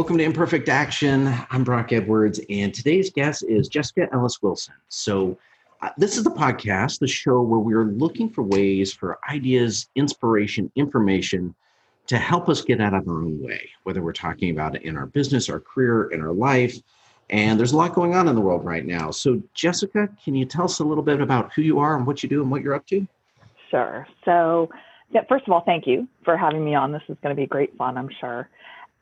Welcome to Imperfect Action. I'm Brock Edwards, and today's guest is Jessica Ellis Wilson. So, uh, this is the podcast, the show where we're looking for ways for ideas, inspiration, information to help us get out of our own way, whether we're talking about it in our business, our career, in our life. And there's a lot going on in the world right now. So, Jessica, can you tell us a little bit about who you are and what you do and what you're up to? Sure. So, yeah, first of all, thank you for having me on. This is going to be great fun, I'm sure.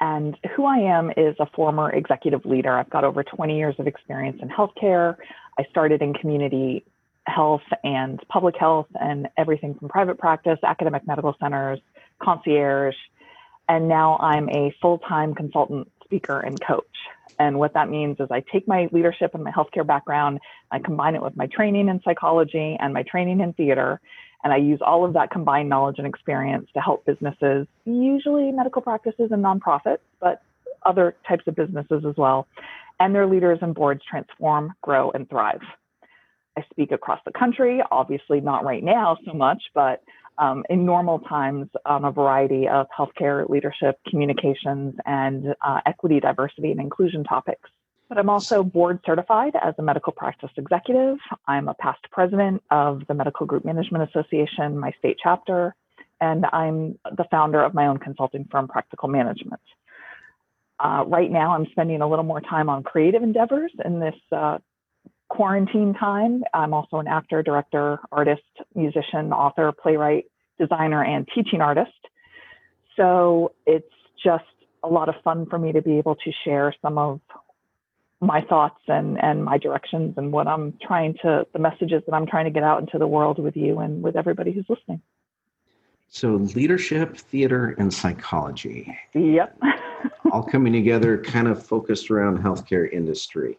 And who I am is a former executive leader. I've got over 20 years of experience in healthcare. I started in community health and public health and everything from private practice, academic medical centers, concierge. And now I'm a full time consultant, speaker, and coach. And what that means is I take my leadership and my healthcare background, I combine it with my training in psychology and my training in theater, and I use all of that combined knowledge and experience to help businesses, usually medical practices and nonprofits, but other types of businesses as well, and their leaders and boards transform, grow, and thrive. I speak across the country, obviously not right now so much, but um, in normal times on a variety of healthcare leadership, communications, and uh, equity, diversity, and inclusion topics. But I'm also board certified as a medical practice executive. I'm a past president of the Medical Group Management Association, my state chapter, and I'm the founder of my own consulting firm, Practical Management. Uh, right now, I'm spending a little more time on creative endeavors in this uh, quarantine time. I'm also an actor, director, artist, musician, author, playwright, designer, and teaching artist. So it's just a lot of fun for me to be able to share some of my thoughts and and my directions and what I'm trying to the messages that I'm trying to get out into the world with you and with everybody who's listening. So leadership, theater, and psychology. Yep. all coming together, kind of focused around healthcare industry.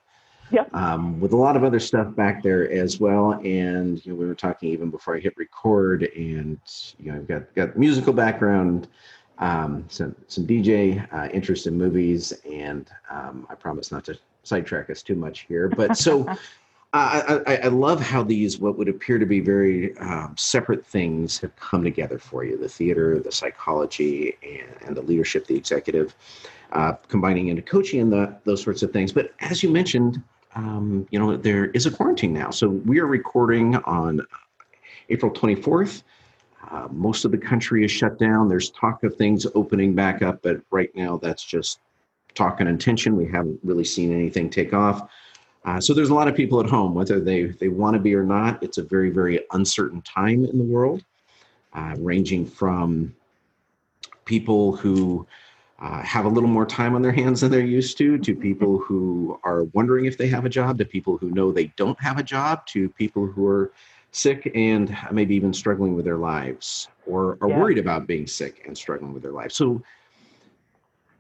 Yep. Um, with a lot of other stuff back there as well. And you know, we were talking even before I hit record, and you know, I've got got musical background, um, some some DJ uh, interest in movies, and um, I promise not to sidetrack us too much here. But so I, I, I, love how these, what would appear to be very um, separate things, have come together for you the theater, the psychology, and, and the leadership, the executive, uh, combining into coaching and the, those sorts of things. But as you mentioned, um, you know, there is a quarantine now. So we are recording on April 24th. Uh, most of the country is shut down. There's talk of things opening back up, but right now that's just talk and intention. We haven't really seen anything take off. Uh, so there's a lot of people at home, whether they, they want to be or not. It's a very, very uncertain time in the world, uh, ranging from people who uh, have a little more time on their hands than they're used to, to people who are wondering if they have a job, to people who know they don't have a job, to people who are sick and maybe even struggling with their lives or are yeah. worried about being sick and struggling with their lives. So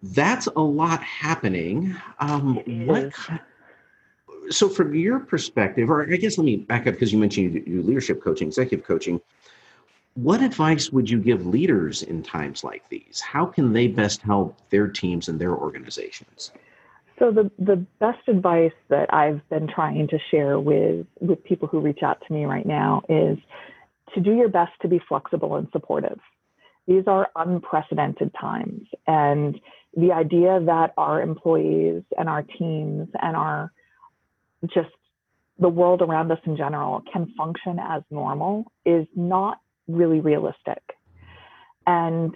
that's a lot happening. Um, what? So, from your perspective, or I guess let me back up because you mentioned you do leadership coaching, executive coaching. What advice would you give leaders in times like these? How can they best help their teams and their organizations? So the, the best advice that I've been trying to share with, with people who reach out to me right now is to do your best to be flexible and supportive. These are unprecedented times. And the idea that our employees and our teams and our just the world around us in general can function as normal is not really realistic. And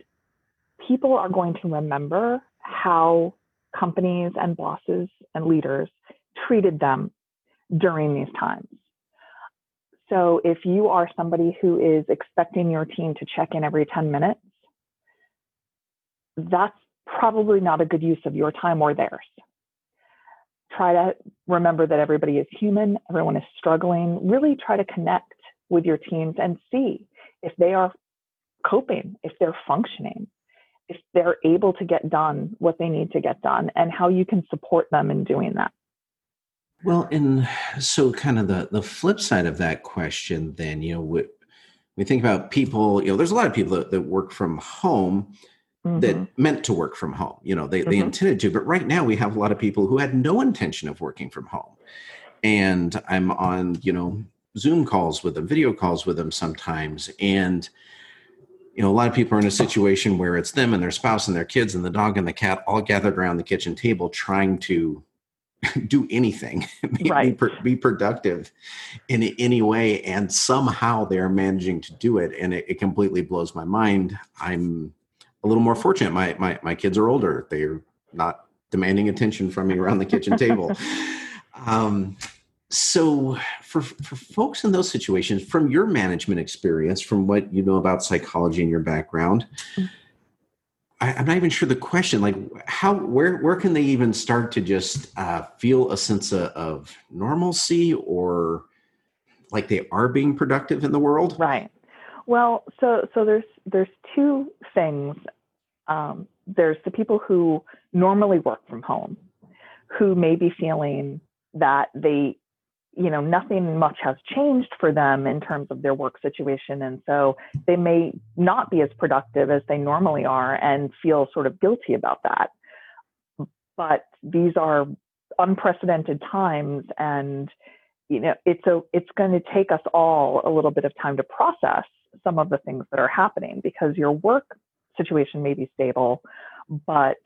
people are going to remember how companies and bosses and leaders treated them during these times. So if you are somebody who is expecting your team to check in every 10 minutes, that's probably not a good use of your time or theirs. Try to remember that everybody is human, everyone is struggling. Really try to connect with your teams and see if they are coping, if they're functioning, if they're able to get done what they need to get done, and how you can support them in doing that. Well, and so kind of the the flip side of that question, then you know, we, we think about people. You know, there's a lot of people that, that work from home mm-hmm. that meant to work from home. You know, they, mm-hmm. they intended to, but right now we have a lot of people who had no intention of working from home. And I'm on, you know, Zoom calls with them, video calls with them sometimes. And you know, a lot of people are in a situation where it's them and their spouse and their kids and the dog and the cat all gathered around the kitchen table trying to do anything, be, right. be, be, productive in any way, and somehow they're managing to do it, and it, it, completely blows my mind. I'm a little more fortunate. My my my kids are older; they're not demanding attention from me around the kitchen table. um, so, for for folks in those situations, from your management experience, from what you know about psychology and your background. I, am not even sure the question. Like, how where where can they even start to just uh, feel a sense of, of normalcy or like they are being productive in the world? Right. Well, so so there's there's two things. Um, there's the people who normally work from home, who may be feeling that they you know nothing much has changed for them in terms of their work situation. And so they may not be as productive as they normally are and feel sort of guilty about that. But these are unprecedented times and you know it's a it's going to take us all a little bit of time to process some of the things that are happening because your work situation may be stable but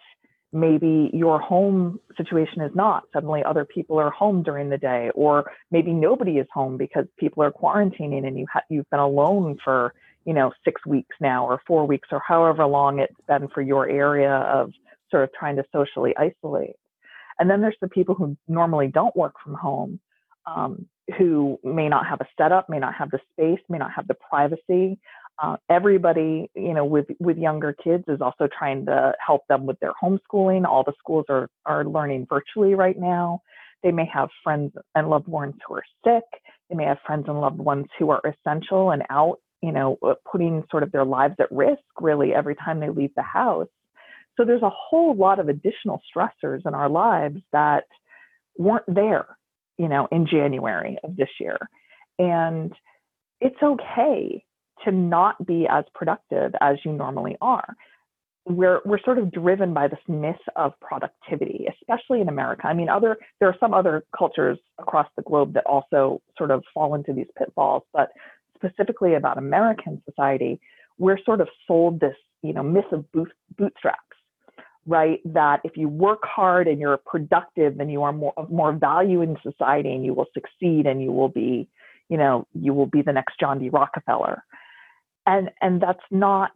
maybe your home situation is not. Suddenly other people are home during the day or maybe nobody is home because people are quarantining and you ha- you've been alone for you know 6 weeks now or 4 weeks or however long it's been for your area of sort of trying to socially isolate. And then there's the people who normally don't work from home um, who may not have a setup may not have the space may not have the privacy uh, everybody, you know, with with younger kids is also trying to help them with their homeschooling. All the schools are are learning virtually right now. They may have friends and loved ones who are sick. They may have friends and loved ones who are essential and out, you know, uh, putting sort of their lives at risk really every time they leave the house. So there's a whole lot of additional stressors in our lives that weren't there, you know, in January of this year. And it's okay to not be as productive as you normally are. We're, we're sort of driven by this myth of productivity, especially in America. I mean, other there are some other cultures across the globe that also sort of fall into these pitfalls, but specifically about American society, we're sort of sold this, you know, myth of boot, bootstraps, right? That if you work hard and you're productive, then you are more of more value in society and you will succeed and you will be, you know, you will be the next John D. Rockefeller and and that's not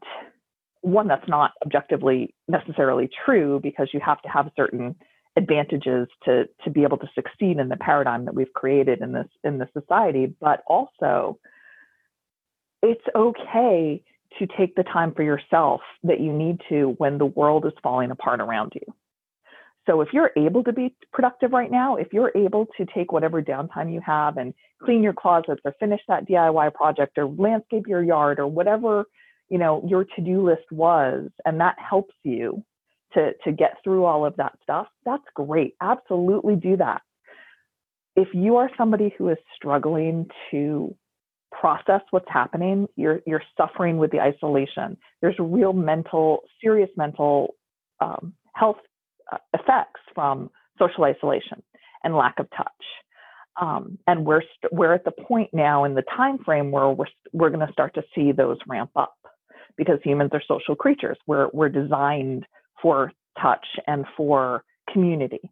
one that's not objectively necessarily true because you have to have certain advantages to to be able to succeed in the paradigm that we've created in this in the society. But also it's okay to take the time for yourself that you need to when the world is falling apart around you so if you're able to be productive right now, if you're able to take whatever downtime you have and clean your closets or finish that DIY project or landscape your yard or whatever, you know, your to-do list was, and that helps you to, to get through all of that stuff, that's great. Absolutely do that. If you are somebody who is struggling to process what's happening, you're, you're suffering with the isolation. There's real mental, serious mental um, health effects from social isolation and lack of touch. Um, and we're we st- we're at the point now in the time frame where we're we're going to start to see those ramp up because humans are social creatures. We're we're designed for touch and for community.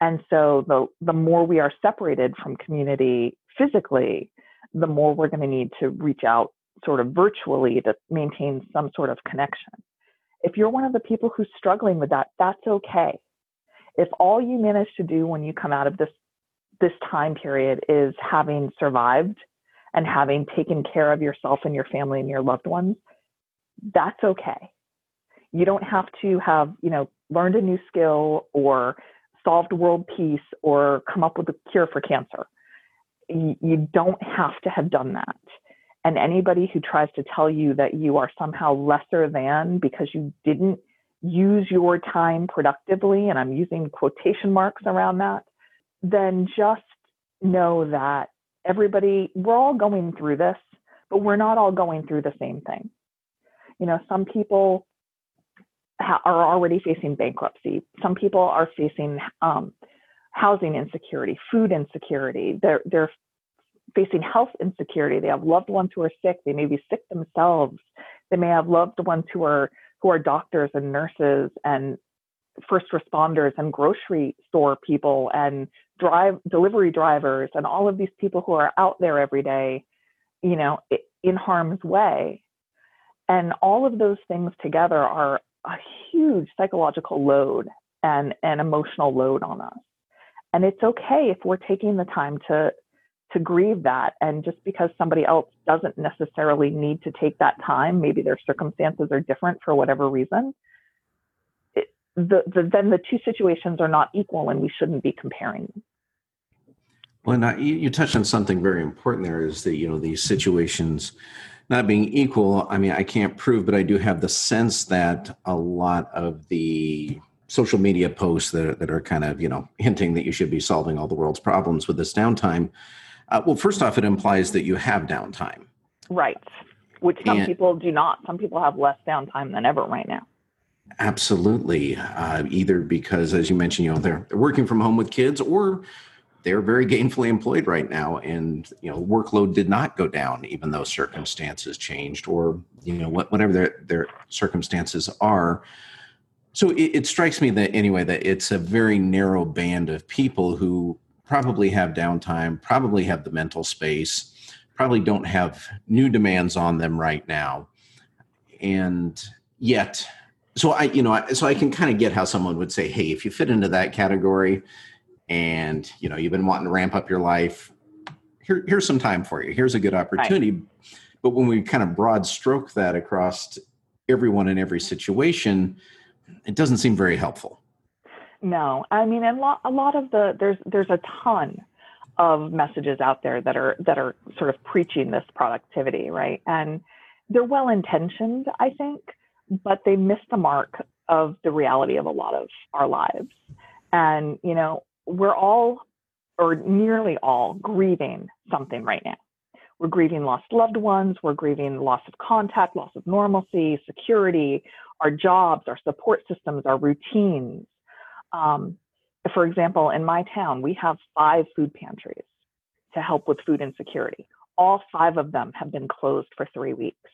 And so the the more we are separated from community physically, the more we're going to need to reach out sort of virtually to maintain some sort of connection. If you're one of the people who's struggling with that, that's okay. If all you manage to do when you come out of this this time period is having survived and having taken care of yourself and your family and your loved ones, that's okay. You don't have to have, you know, learned a new skill or solved world peace or come up with a cure for cancer. You don't have to have done that. And anybody who tries to tell you that you are somehow lesser than because you didn't use your time productively, and I'm using quotation marks around that, then just know that everybody, we're all going through this, but we're not all going through the same thing. You know, some people ha- are already facing bankruptcy, some people are facing um, housing insecurity, food insecurity. They're, they're facing health insecurity. They have loved ones who are sick. They may be sick themselves. They may have loved ones who are who are doctors and nurses and first responders and grocery store people and drive delivery drivers and all of these people who are out there every day, you know, in harm's way. And all of those things together are a huge psychological load and an emotional load on us. And it's okay if we're taking the time to to grieve that. And just because somebody else doesn't necessarily need to take that time maybe their circumstances are different for whatever reason it, the, the, then the two situations are not equal and we shouldn't be comparing well now you, touched on something very important there is that you know these situations not being equal i mean i can't prove but i do have the sense that a lot of the social media posts that, that are kind of you know hinting that you should be solving all the world's problems with this downtime uh, well first off it implies that you have downtime. Right. Which some and, people do not. Some people have less downtime than ever right now. Absolutely. Uh, either because as you mentioned you know they're, they're working from home with kids or they're very gainfully employed right now and you know workload did not go down even though circumstances changed or you know what, whatever their, their circumstances are. So it, it, strikes me that anyway that it's a very narrow band of people who probably have downtime, probably have the mental space, probably don't have new demands on them right now, and yet, so I you know so I can kind of get how someone would say, hey, if you fit into that category, and you know you've been wanting to ramp up your life, here, here's some time for you. Here's a good opportunity. Right. But when we kind of broad stroke that across everyone in every situation, it doesn't seem very helpful. No, I mean, a lot, a lot of the there's there's a ton of messages out there that are that are sort of preaching this productivity, right? And they're well intentioned, I think, but they miss the mark of the reality of a lot of our lives. And you know, we're all or nearly all grieving something right now. We're grieving lost loved ones, we're grieving loss of contact, loss of normalcy, security, our jobs, our support systems, our routines. Um, for example, in my town, we have five food pantries to help with food insecurity. All five of them have been closed for three weeks.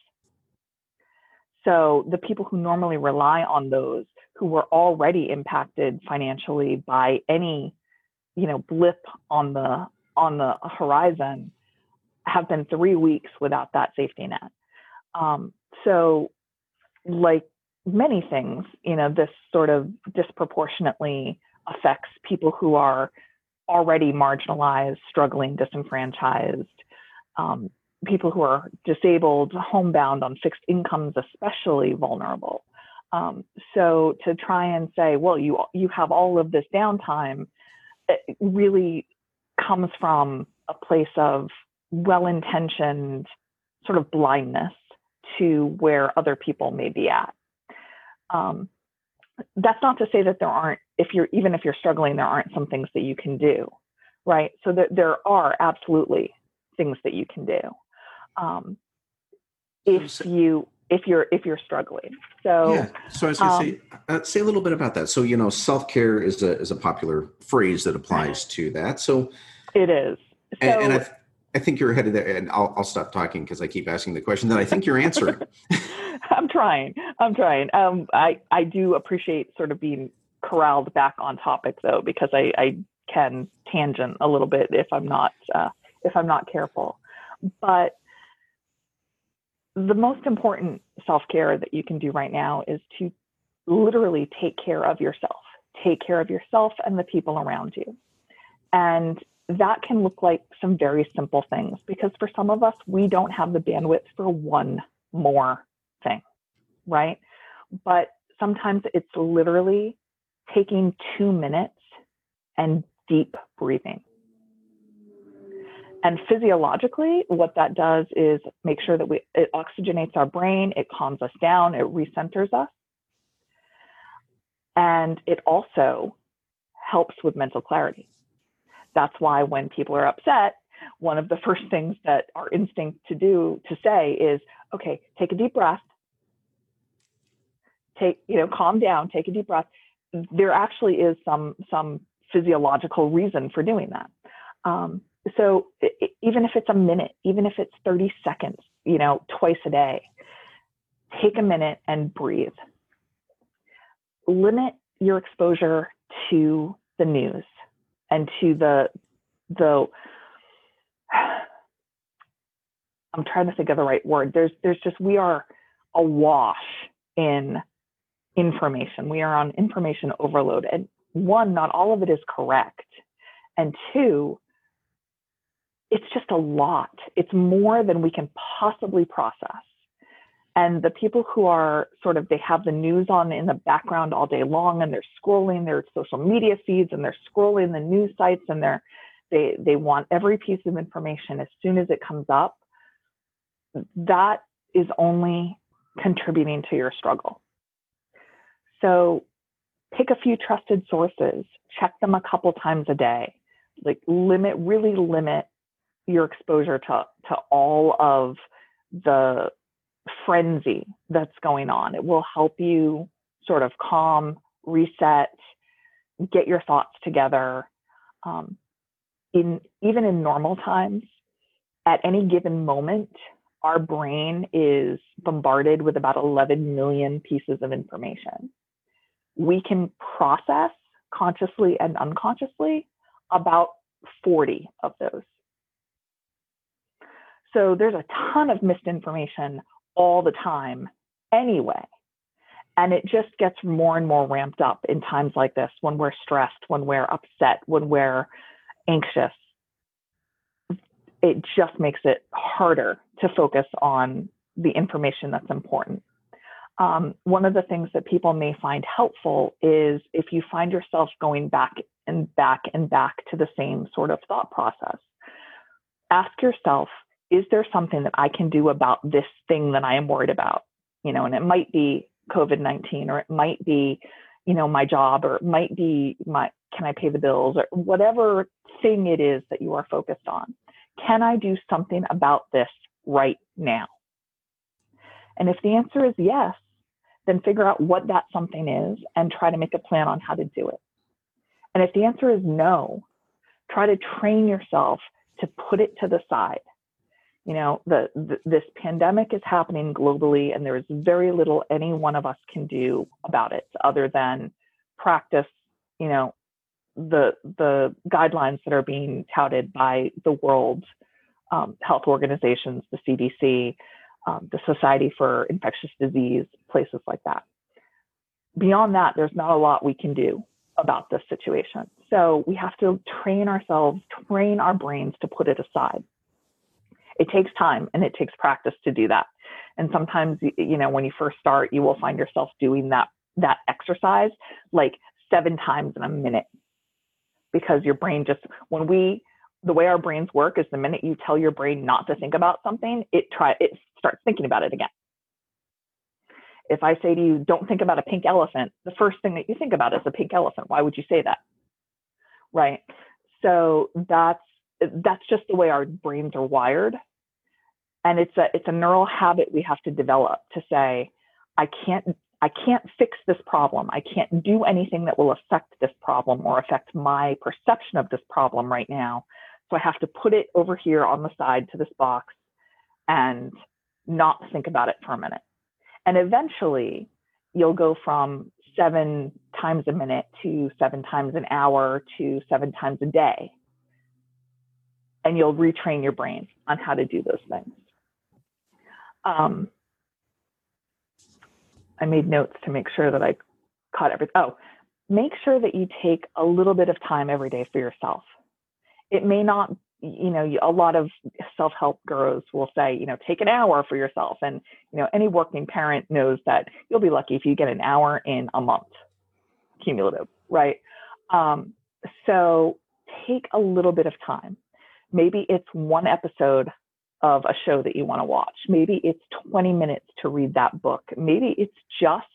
So the people who normally rely on those, who were already impacted financially by any, you know, blip on the on the horizon, have been three weeks without that safety net. Um, so, like many things, you know, this sort of disproportionately affects people who are already marginalized, struggling, disenfranchised, um, people who are disabled, homebound on fixed incomes, especially vulnerable. Um, so to try and say, well, you you have all of this downtime, it really comes from a place of well-intentioned sort of blindness to where other people may be at. Um, that's not to say that there aren't, if you're, even if you're struggling, there aren't some things that you can do, right? So that there are absolutely things that you can do. Um, if you, if you're, if you're struggling. So, yeah. So I was to um, say, uh, say a little bit about that. So, you know, self-care is a, is a popular phrase that applies to that. So it is. So, and, and I, think you're ahead of that, and I'll, I'll stop talking because I keep asking the question that I think you're answering. I'm trying. I'm trying. Um, I I do appreciate sort of being corralled back on topic though, because I, I can tangent a little bit if I'm not uh, if I'm not careful. But the most important self care that you can do right now is to literally take care of yourself. Take care of yourself and the people around you. And that can look like some very simple things because for some of us, we don't have the bandwidth for one more thing, right? But sometimes it's literally taking two minutes and deep breathing. And physiologically, what that does is make sure that we, it oxygenates our brain, it calms us down, it recenters us. And it also helps with mental clarity. That's why when people are upset, one of the first things that our instinct to do to say is, okay, take a deep breath. Take, you know, calm down, take a deep breath. There actually is some some physiological reason for doing that. Um, so it, even if it's a minute, even if it's 30 seconds, you know, twice a day, take a minute and breathe. Limit your exposure to the news and to the the I'm trying to think of the right word. There's there's just we are awash in information. We are on information overload. And one, not all of it is correct. And two, it's just a lot. It's more than we can possibly process. And the people who are sort of, they have the news on in the background all day long and they're scrolling their social media feeds and they're scrolling the news sites and they're, they, they want every piece of information as soon as it comes up. That is only contributing to your struggle. So pick a few trusted sources, check them a couple times a day, like limit, really limit your exposure to, to all of the frenzy that's going on. It will help you sort of calm, reset, get your thoughts together. Um, in even in normal times, at any given moment, our brain is bombarded with about 11 million pieces of information. We can process consciously and unconsciously about 40 of those. So there's a ton of misinformation all the time anyway. And it just gets more and more ramped up in times like this when we're stressed, when we're upset, when we're anxious. It just makes it harder to focus on the information that's important. Um, one of the things that people may find helpful is if you find yourself going back and back and back to the same sort of thought process, ask yourself is there something that I can do about this thing that I am worried about? You know, and it might be COVID 19 or it might be, you know, my job or it might be my, can I pay the bills or whatever thing it is that you are focused on. Can I do something about this right now? And if the answer is yes, then figure out what that something is and try to make a plan on how to do it. And if the answer is no, try to train yourself to put it to the side you know the, the, this pandemic is happening globally and there is very little any one of us can do about it other than practice you know the the guidelines that are being touted by the world um, health organizations the cdc um, the society for infectious disease places like that. Beyond that there's not a lot we can do about this situation. So we have to train ourselves train our brains to put it aside it takes time and it takes practice to do that. And sometimes, you know, when you first start, you will find yourself doing that, that exercise like seven times in a minute because your brain just, when we, the way our brains work is the minute you tell your brain not to think about something, it try, it starts thinking about it again. If I say to you, don't think about a pink elephant, the first thing that you think about is a pink elephant. Why would you say that? Right. So that's that's just the way our brains are wired. And it's a it's a neural habit we have to develop to say i can't i can't fix this problem. I can't do anything that will affect this problem or affect my perception of this problem right now. So i have to put it over here on the side to this box and not think about it for a minute. And eventually you'll go from seven times a minute to seven times an hour to seven times a day and you'll retrain your brain on how to do those things. Um, I made notes to make sure that I caught everything. Oh, make sure that you take a little bit of time every day for yourself. It may not, you know, a lot of self-help gurus will say, you know, take an hour for yourself. And, you know, any working parent knows that you'll be lucky if you get an hour in a month, cumulative, right? Um, so take a little bit of time Maybe it's one episode of a show that you want to watch. Maybe it's 20 minutes to read that book. Maybe it's just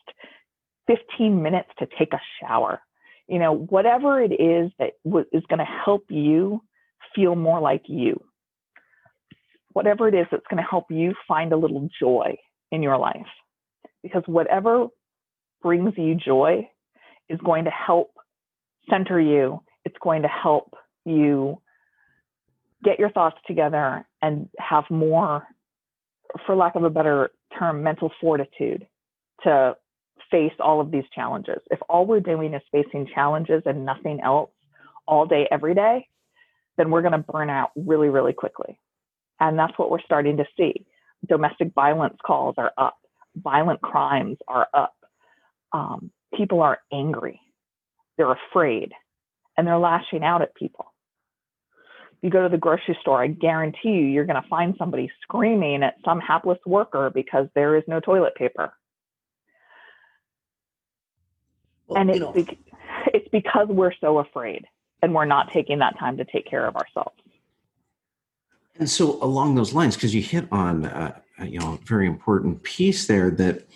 15 minutes to take a shower. You know, whatever it is that is going to help you feel more like you. Whatever it is that's going to help you find a little joy in your life. Because whatever brings you joy is going to help center you. It's going to help you get your thoughts together and have more, for lack of a better term mental fortitude to face all of these challenges. If all we're doing is facing challenges and nothing else all day, every day, then we're going to burn out really, really quickly. And that's what we're starting to see. Domestic violence calls are up, violent crimes are up. Um, people are angry, they're afraid, and they're lashing out at people. You go to the grocery store, I guarantee you, you're going to find somebody screaming at some hapless worker because there is no toilet paper. Well, and it's, be- it's because we're so afraid and we're not taking that time to take care of ourselves. And so, along those lines, because you hit on uh, you know a very important piece there that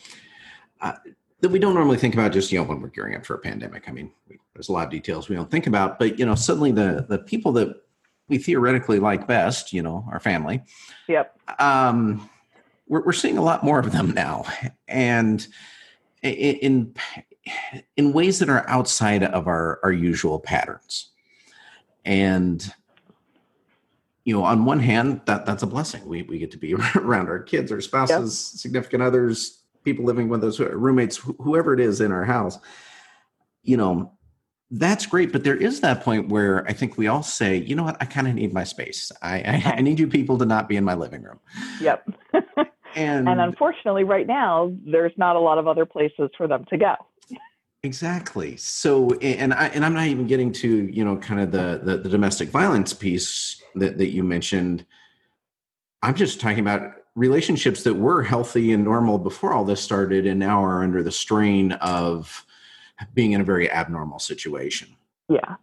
uh, that we don't normally think about just you know when we're gearing up for a pandemic. I mean, we, there's a lot of details we don't think about, but you know, suddenly the the people that we theoretically like best, you know, our family. Yep. Um, we're we're seeing a lot more of them now, and in in ways that are outside of our our usual patterns and you know on one hand that that's a blessing we, we get to be around our kids our spouses yep. significant others people living with us roommates whoever it is in our house you know that's great but there is that point where i think we all say you know what? I kind of need my space. I, I, I need you people to not be in my living room. Yep. And and unfortunately right now there's not a lot of other places for them to go. Exactly. So, and I and I'm not even getting to you know kind of the the, the domestic violence piece that that you mentioned. I'm just talking about relationships that were healthy and normal before all this started, and now are under the strain of being in a very abnormal situation. Yeah,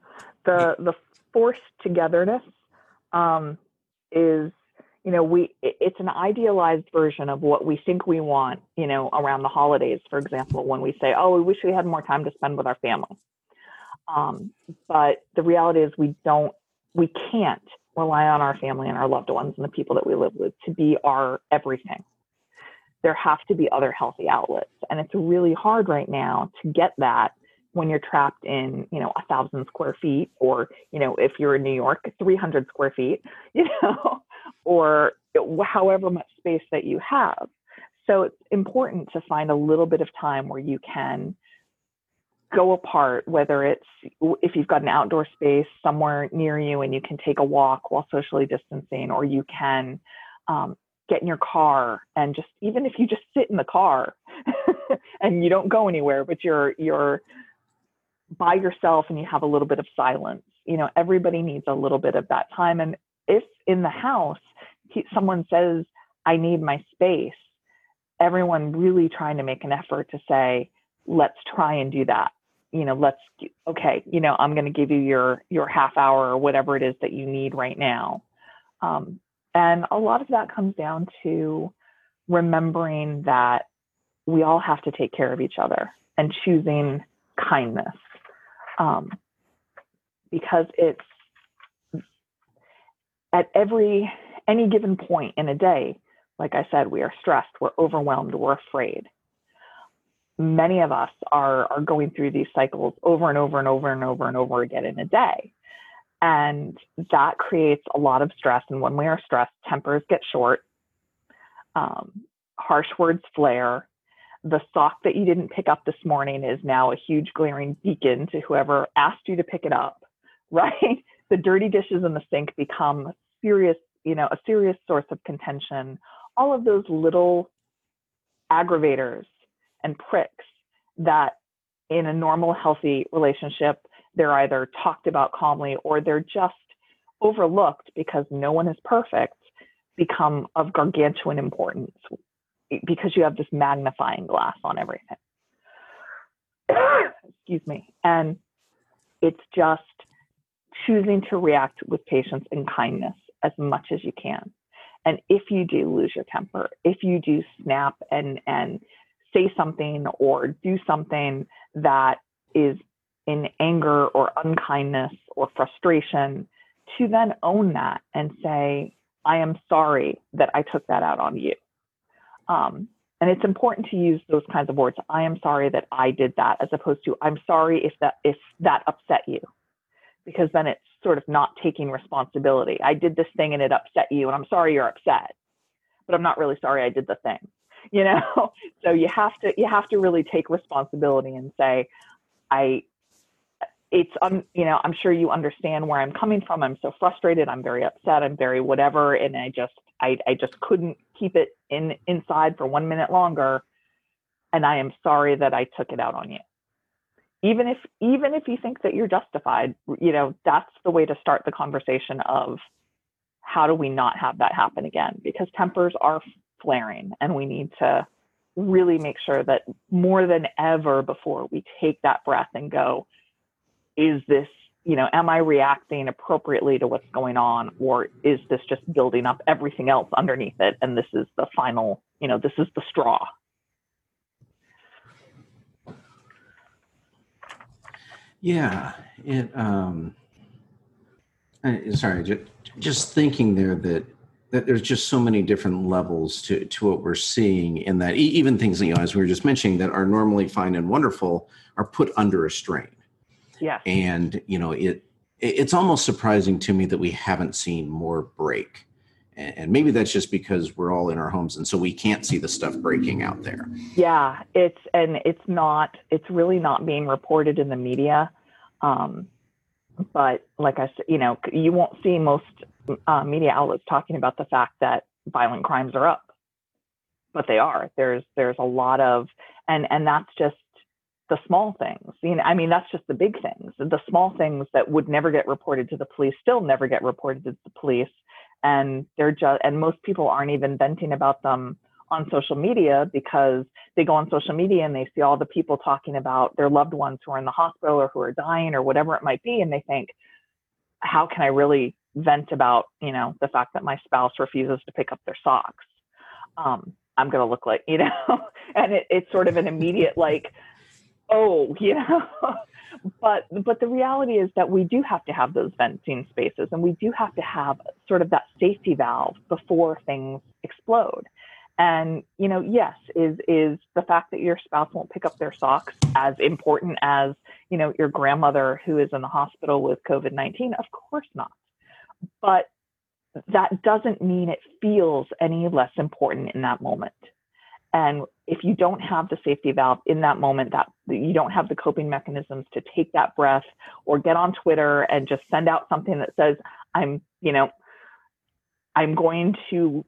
the the forced togetherness um, is you know we it's an idealized version of what we think we want you know around the holidays for example when we say oh we wish we had more time to spend with our family. Um, but the reality is we don't we can't rely on our family and our loved ones and the people that we live with to be our everything there have to be other healthy outlets and it's really hard right now to get that when you're trapped in you know a thousand square feet or you know if you're in new york 300 square feet you know or however much space that you have. So it's important to find a little bit of time where you can go apart, whether it's if you've got an outdoor space somewhere near you and you can take a walk while socially distancing, or you can um, get in your car and just even if you just sit in the car and you don't go anywhere, but you're you're by yourself and you have a little bit of silence. You know, everybody needs a little bit of that time. And if in the house someone says, I need my space, everyone really trying to make an effort to say, let's try and do that. You know, let's, okay, you know, I'm going to give you your, your half hour or whatever it is that you need right now. Um, and a lot of that comes down to remembering that we all have to take care of each other and choosing kindness. Um, because it's at every any given point in a day, like I said, we are stressed, we're overwhelmed, we're afraid. Many of us are, are going through these cycles over and over and over and over and over again in a day. And that creates a lot of stress. And when we are stressed, tempers get short, um, harsh words flare. The sock that you didn't pick up this morning is now a huge glaring beacon to whoever asked you to pick it up, right? The dirty dishes in the sink become serious you know, a serious source of contention, all of those little aggravators and pricks that in a normal, healthy relationship, they're either talked about calmly or they're just overlooked because no one is perfect, become of gargantuan importance because you have this magnifying glass on everything. Excuse me. And it's just choosing to react with patience and kindness as much as you can. And if you do lose your temper, if you do snap and and say something or do something that is in anger or unkindness or frustration, to then own that and say, I am sorry that I took that out on you. Um, and it's important to use those kinds of words. I am sorry that I did that, as opposed to I'm sorry if that if that upset you because then it's sort of not taking responsibility. I did this thing and it upset you, and I'm sorry you're upset, but I'm not really sorry I did the thing. you know so you have to you have to really take responsibility and say i it's um you know i'm sure you understand where i'm coming from. I'm so frustrated. I'm very upset. I'm very whatever. And i just i, I just couldn't keep it in inside for one minute longer. And i am sorry that i took it out on you. Even if even if you think that you're justified you know that's the way to start the conversation of how do we not have that happen again? Because tempers are flaring and we need to really make sure that more than ever before we take that breath and go is this you know am i reacting appropriately to what's going on or is this just building up everything else underneath it and this is the final you know this is the straw? Yeah it um sorry just, just thinking there that that there's just so many different levels to to what we're seeing in that even things you know as we were just mentioning that are normally fine and wonderful are put under a strain yeah. And you know it it's almost surprising to me that we haven't seen more break. And maybe that's just because we're all in our homes and so we can't see the stuff breaking out there. Yeah it's and it's not it's really not being reported in the media. Um, but like i said you know you won't see most uh, media outlets talking about the fact that violent crimes are up. But they are. There's there's a lot of and and that's just the small things. You know, I mean, that's just the big things. The small things that would never get reported to the police still never get reported to the police, and they're just and most people aren't even venting about them on social media because they go on social media and they see all the people talking about their loved ones who are in the hospital or who are dying or whatever it might be, and they think, how can I really vent about you know the fact that my spouse refuses to pick up their socks? Um, I'm going to look like you know, and it, it's sort of an immediate like oh, know. but but the reality is that we do have to have those venting spaces and we do have to have sort of that safety valve before things explode. And you know, yes, is is the fact that your spouse won't pick up their socks as important as, you know, your grandmother who is in the hospital with COVID-19? Of course not. But that doesn't mean it feels any less important in that moment. And if you don't have the safety valve in that moment, that you don't have the coping mechanisms to take that breath or get on Twitter and just send out something that says, I'm, you know, I'm going to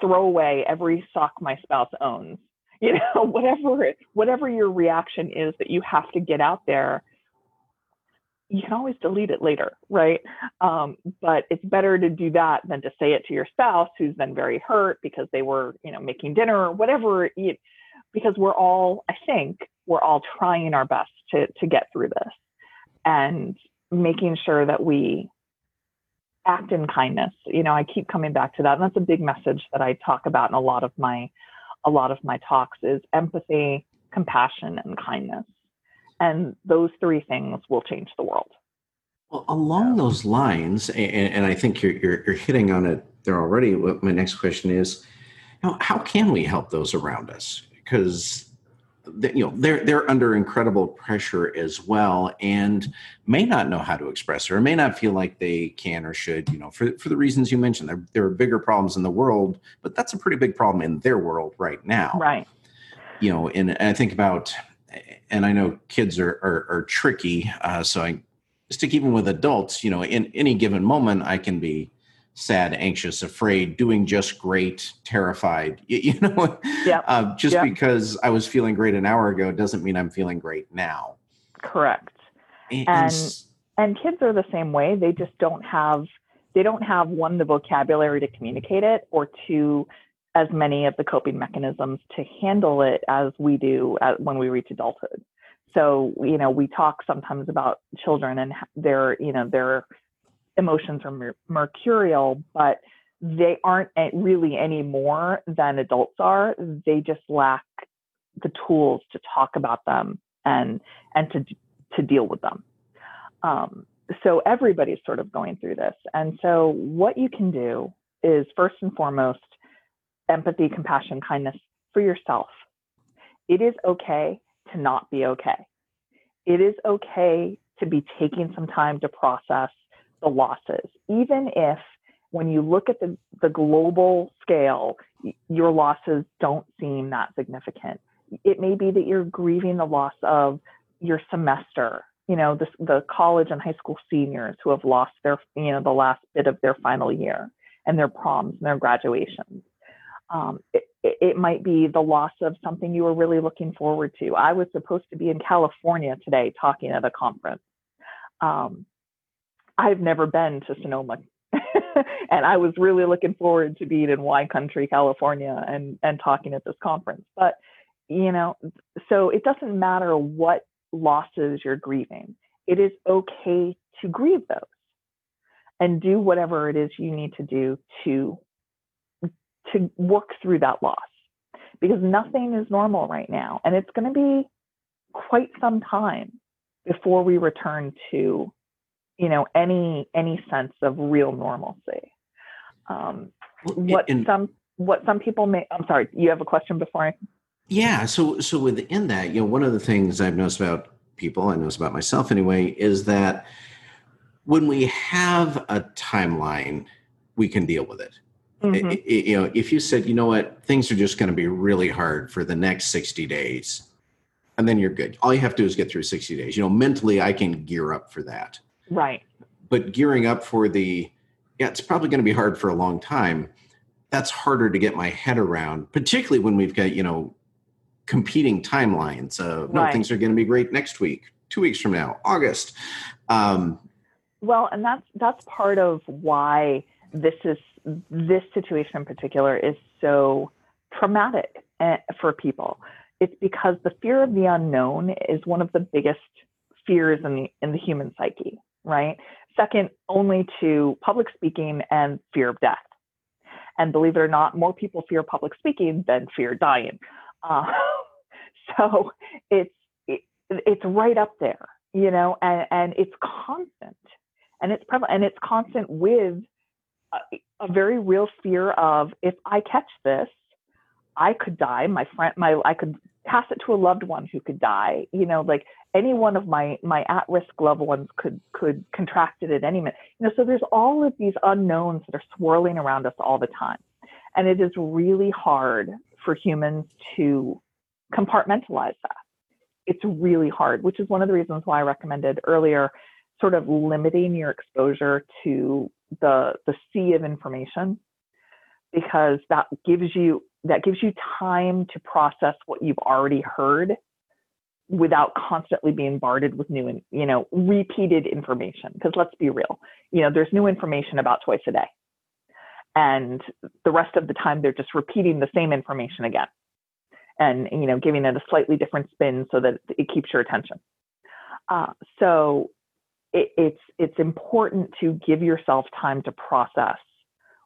throw away every sock my spouse owns. You know, whatever whatever your reaction is that you have to get out there you can always delete it later, right? Um, but it's better to do that than to say it to your spouse who's been very hurt because they were, you know, making dinner or whatever. It, because we're all, I think, we're all trying our best to to get through this, and making sure that we act in kindness. You know, I keep coming back to that, and that's a big message that I talk about in a lot of my a lot of my talks is empathy, compassion, and kindness and those three things will change the world. Well, along those lines, and, and I think you're, you're, you're hitting on it there already. What my next question is, you know, how can we help those around us? Because you know they're they're under incredible pressure as well, and may not know how to express it, or may not feel like they can or should. You know, for for the reasons you mentioned, there there are bigger problems in the world, but that's a pretty big problem in their world right now. Right. You know, and, and I think about and I know kids are are, are tricky, uh, so I stick even with adults. You know, in any given moment, I can be sad, anxious, afraid, doing just great, terrified. You, you know, yeah. Uh, just yep. because I was feeling great an hour ago doesn't mean I'm feeling great now. Correct. And and, and kids are the same way. They just don't have they don't have one the vocabulary to communicate it or two as many of the coping mechanisms to handle it as we do at, when we reach adulthood. So, you know, we talk sometimes about children and their, you know, their emotions are mercurial, but they aren't really any more than adults are. They just lack the tools to talk about them and and to to deal with them. Um, so everybody's sort of going through this, and so what you can do is first and foremost empathy, compassion, kindness for yourself. It is okay to not be okay. It is okay to be taking some time to process the losses, even if when you look at the, the global scale, your losses don't seem that significant. It may be that you're grieving the loss of your semester, you know, the, the college and high school seniors who have lost their, you know, the last bit of their final year and their proms and their graduations. Um, it, it might be the loss of something you were really looking forward to. I was supposed to be in California today talking at a conference. Um, I've never been to Sonoma, and I was really looking forward to being in wine country, California, and and talking at this conference. But you know, so it doesn't matter what losses you're grieving. It is okay to grieve those and do whatever it is you need to do to to work through that loss because nothing is normal right now. And it's going to be quite some time before we return to you know any any sense of real normalcy. Um, what in, some what some people may i'm sorry you have a question before i yeah so so within that you know one of the things i've noticed about people i noticed about myself anyway is that when we have a timeline we can deal with it Mm-hmm. It, it, you know, if you said, you know what, things are just going to be really hard for the next 60 days, and then you're good. All you have to do is get through 60 days. You know, mentally, I can gear up for that. Right. But gearing up for the, yeah, it's probably going to be hard for a long time. That's harder to get my head around, particularly when we've got, you know, competing timelines. Uh, no, right. things are going to be great next week, two weeks from now, August. Um, well, and that's that's part of why this is this situation in particular is so traumatic eh, for people. It's because the fear of the unknown is one of the biggest fears in the, in the human psyche, right? Second only to public speaking and fear of death. And believe it or not, more people fear public speaking than fear dying. Uh, so it's it, it's right up there, you know, and, and it's constant, and it's prevalent, and it's constant with a, a very real fear of if I catch this, I could die. My friend, my I could pass it to a loved one who could die. You know, like any one of my my at-risk loved ones could could contract it at any minute. You know, so there's all of these unknowns that are swirling around us all the time, and it is really hard for humans to compartmentalize that. It's really hard, which is one of the reasons why I recommended earlier, sort of limiting your exposure to the the sea of information because that gives you that gives you time to process what you've already heard without constantly being bombarded with new and you know repeated information. Because let's be real you know there's new information about twice a day and the rest of the time they're just repeating the same information again and you know giving it a slightly different spin so that it keeps your attention. Uh, so it, it's it's important to give yourself time to process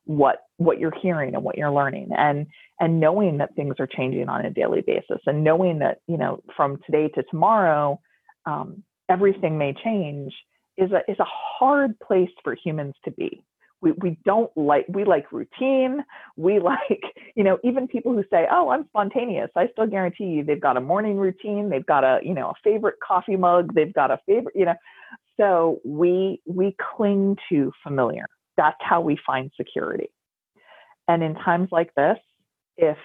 what what you're hearing and what you're learning and and knowing that things are changing on a daily basis and knowing that you know from today to tomorrow um, everything may change is a is a hard place for humans to be. We, we don't like we like routine. We like you know even people who say oh i'm spontaneous. I still guarantee you they've got a morning routine. They've got a you know a favorite coffee mug. They've got a favorite you know so we we cling to familiar. That's how we find security. And in times like this, if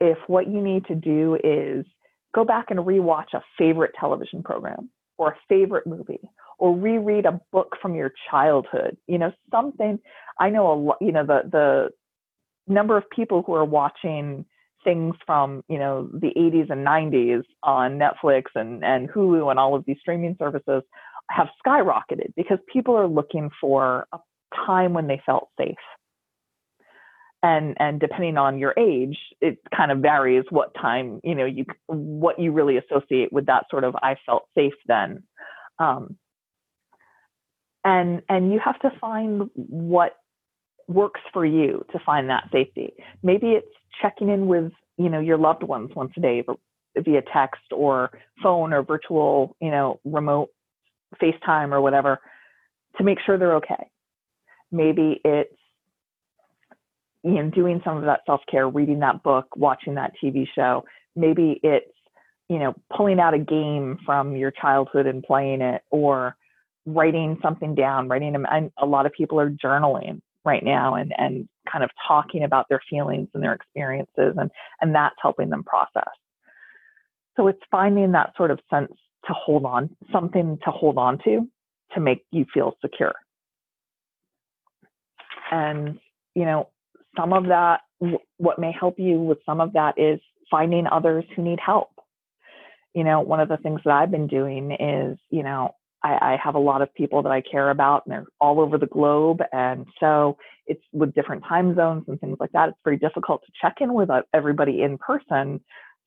if what you need to do is go back and rewatch a favorite television program or a favorite movie or reread a book from your childhood, you know, something I know a lot, you know, the the number of people who are watching things from you know the 80s and 90s on Netflix and and Hulu and all of these streaming services have skyrocketed because people are looking for a time when they felt safe. And and depending on your age, it kind of varies what time you know you what you really associate with that sort of I felt safe then. Um, and and you have to find what works for you to find that safety. Maybe it's checking in with you know your loved ones once a day via text or phone or virtual you know remote FaceTime or whatever to make sure they're okay. Maybe it's you know doing some of that self-care, reading that book, watching that TV show. Maybe it's you know pulling out a game from your childhood and playing it or writing something down, writing them. And a lot of people are journaling. right now and, and kind of talking about their feelings and their experiences and, and that's helping them process. So it's finding that sort of sense to hold on, something to hold on to to make you feel secure. And, you know, some of that, what may help you with some of that is finding others who need help. You know, one of the things that I've been doing is, you know, I, I, have a lot of people that I care about and they're all over the globe. And so it's with different time zones and things like that. It's very difficult to check in with uh, everybody in person.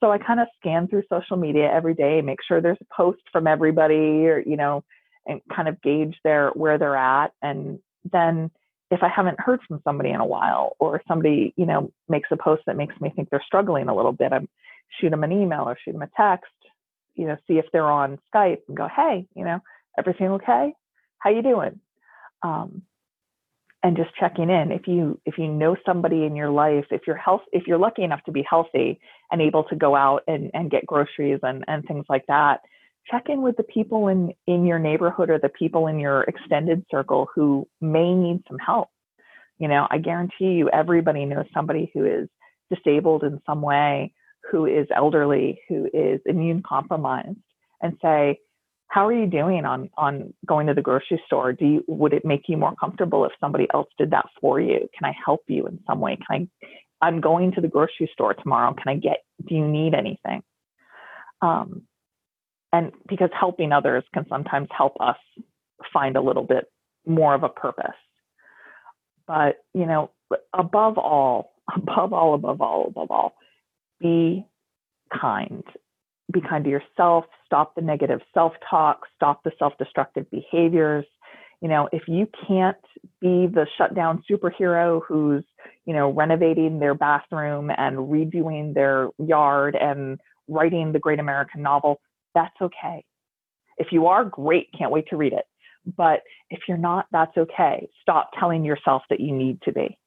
So I kind of scan through social media every day, make sure there's a post from everybody or, you know, and kind of gauge their where they're at. And then if I haven't heard from somebody in a while or somebody, you know, makes a post that makes me think they're struggling a little bit, I'm shoot them an email or shoot them a text, you know, see if they're on Skype and go, hey, you know, everything okay? How you doing? Um, and just checking in. If you if you know somebody in your life, if you're health, if you're lucky enough to be healthy and able to go out and, and get groceries and, and things like that, check in with the people in in your neighborhood or the people in your extended circle who may need some help. You know, I guarantee you everybody knows somebody who is disabled in some way, who is elderly, who is immune compromised, and say, how are you doing on on going to the grocery store? Do you would it make you more comfortable if somebody else did that for you? Can i help you in some way? Can i i'm going to the grocery store tomorrow. Can i get do you need anything? Um, and because helping others can sometimes help us find a little bit more of a purpose. But you know above all above all above all above all be kind be kind to yourself, stop the negative self talk, stop the self destructive behaviors. You know, if you can't be the shutdown superhero who's, you know, renovating their bathroom and redoing their yard and writing the great American novel, that's okay. If you are, great, can't wait to read it. But if you're not, that's okay. Stop telling yourself that you need to be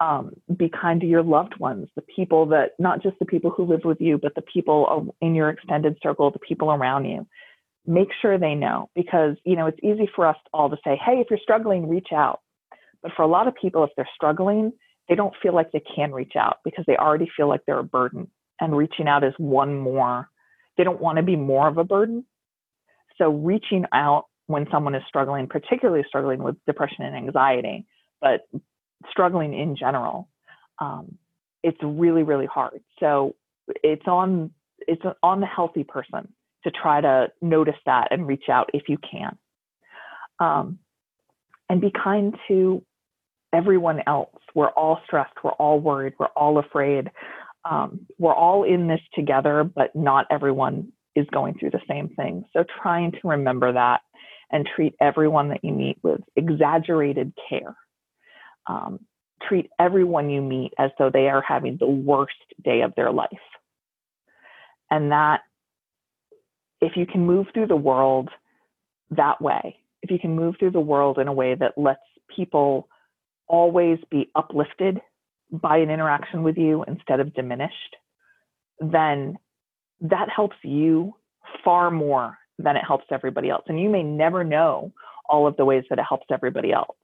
um, be kind to your loved ones, the people that, not just the people who live with you, but the people in your extended circle, the people around you. Make sure they know because, you know, it's easy for us all to say, hey, if you're struggling, reach out. But for a lot of people, if they're struggling, they don't feel like they can reach out because they already feel like they're a burden. And reaching out is one more, they don't want to be more of a burden. So reaching out when someone is struggling, particularly struggling with depression and anxiety, but struggling in general, um, it's really, really hard. So it's on it's on the healthy person to try to notice that and reach out if you can. Um, and be kind to everyone else. We're all stressed. We're all worried. We're all afraid. Um, we're all in this together, but not everyone is going through the same thing. So trying to remember that and treat everyone that you meet with exaggerated care um, treat everyone you meet as though they are having the worst day of their life. And that, if you can move through the world that way, if you can move through the world in a way that lets people always be uplifted by an interaction with you instead of diminished, then that helps you far more than it helps everybody else. And you may never know all of the ways that it helps everybody else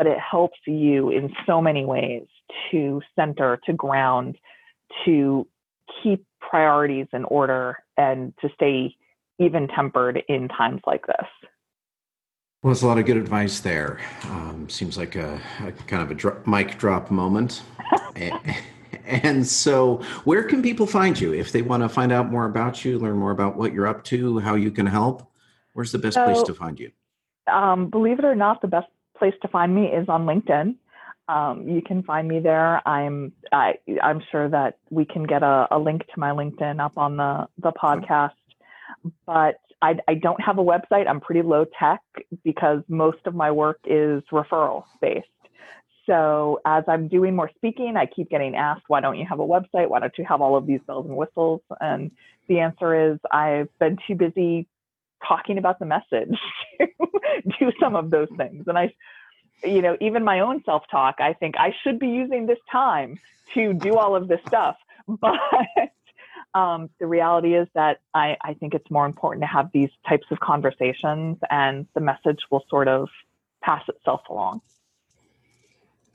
but it helps you in so many ways to center, to ground, to keep priorities in order and to stay even tempered in times like this. Well, there's a lot of good advice there. Um, seems like a, a, kind of a dro- mic drop moment. and, and so, where can people find you if they want to find out more about you, learn more about what you're up to, how you can help? Where's the best so, place to find you? Um, believe it or not, the best place to find me is on LinkedIn. Um, you can find me there. I'm I, I'm sure that we can get a, a, link to my LinkedIn up on the the podcast. But I, I don't have a website. I'm pretty low tech because most of my work is referral based. So as I'm doing more speaking, I keep getting asked, why don't you have a website? Why don't you have all of these bells and whistles? And the answer is I've been too busy talking about the message to do some of those things. And I, you know, even my own self talk, I think I should be using this time to do all of this stuff. But um, the reality is that I, I think it's more important to have these types of conversations and the message will sort of pass itself along.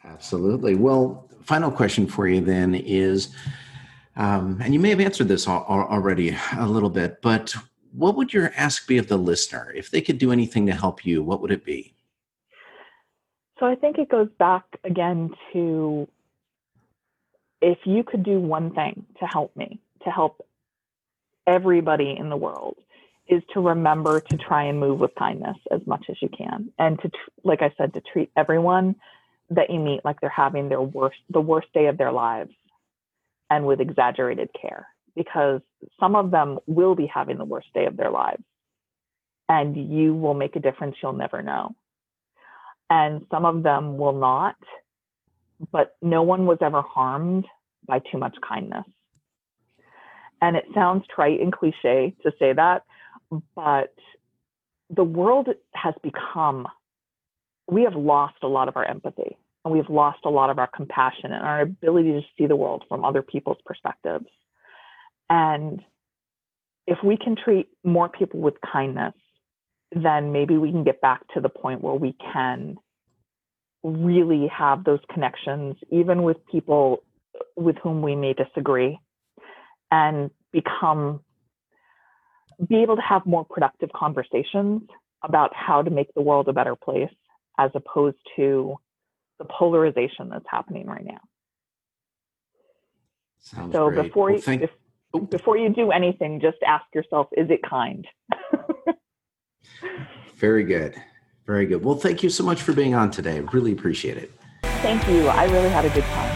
Absolutely. Well, final question for you then is, um, and you may have answered this already a little bit, but what would your ask be of the listener? If they could do anything to help you, what would it be? So I think it goes back again to if you could do one thing to help me, to help everybody in the world, is to remember to try and move with kindness as much as you can. And to, like I said, to treat everyone that you meet like they're having their worst, the worst day of their lives and with exaggerated care because some of them will be having the worst day of their lives and you will make a difference you'll never know. And some of them will not, but no one was ever harmed by too much kindness. And it sounds trite and cliche to say that, but the world has become, we have lost a lot of our empathy and we've lost a lot of our compassion and our ability to see the world from other people's perspectives. And if we can treat more people with kindness, then maybe we can get back to the point where we can really have those connections, even with people with whom we may disagree, and become be able to have more productive conversations about how to make the world a better place as opposed to the polarization that's happening right now. Sounds so great. before well, you thank- if, before you do anything, just ask yourself, is it kind? Very good. Very good. Well, thank you so much for being on today. Really appreciate it. Thank you. I really had a good time.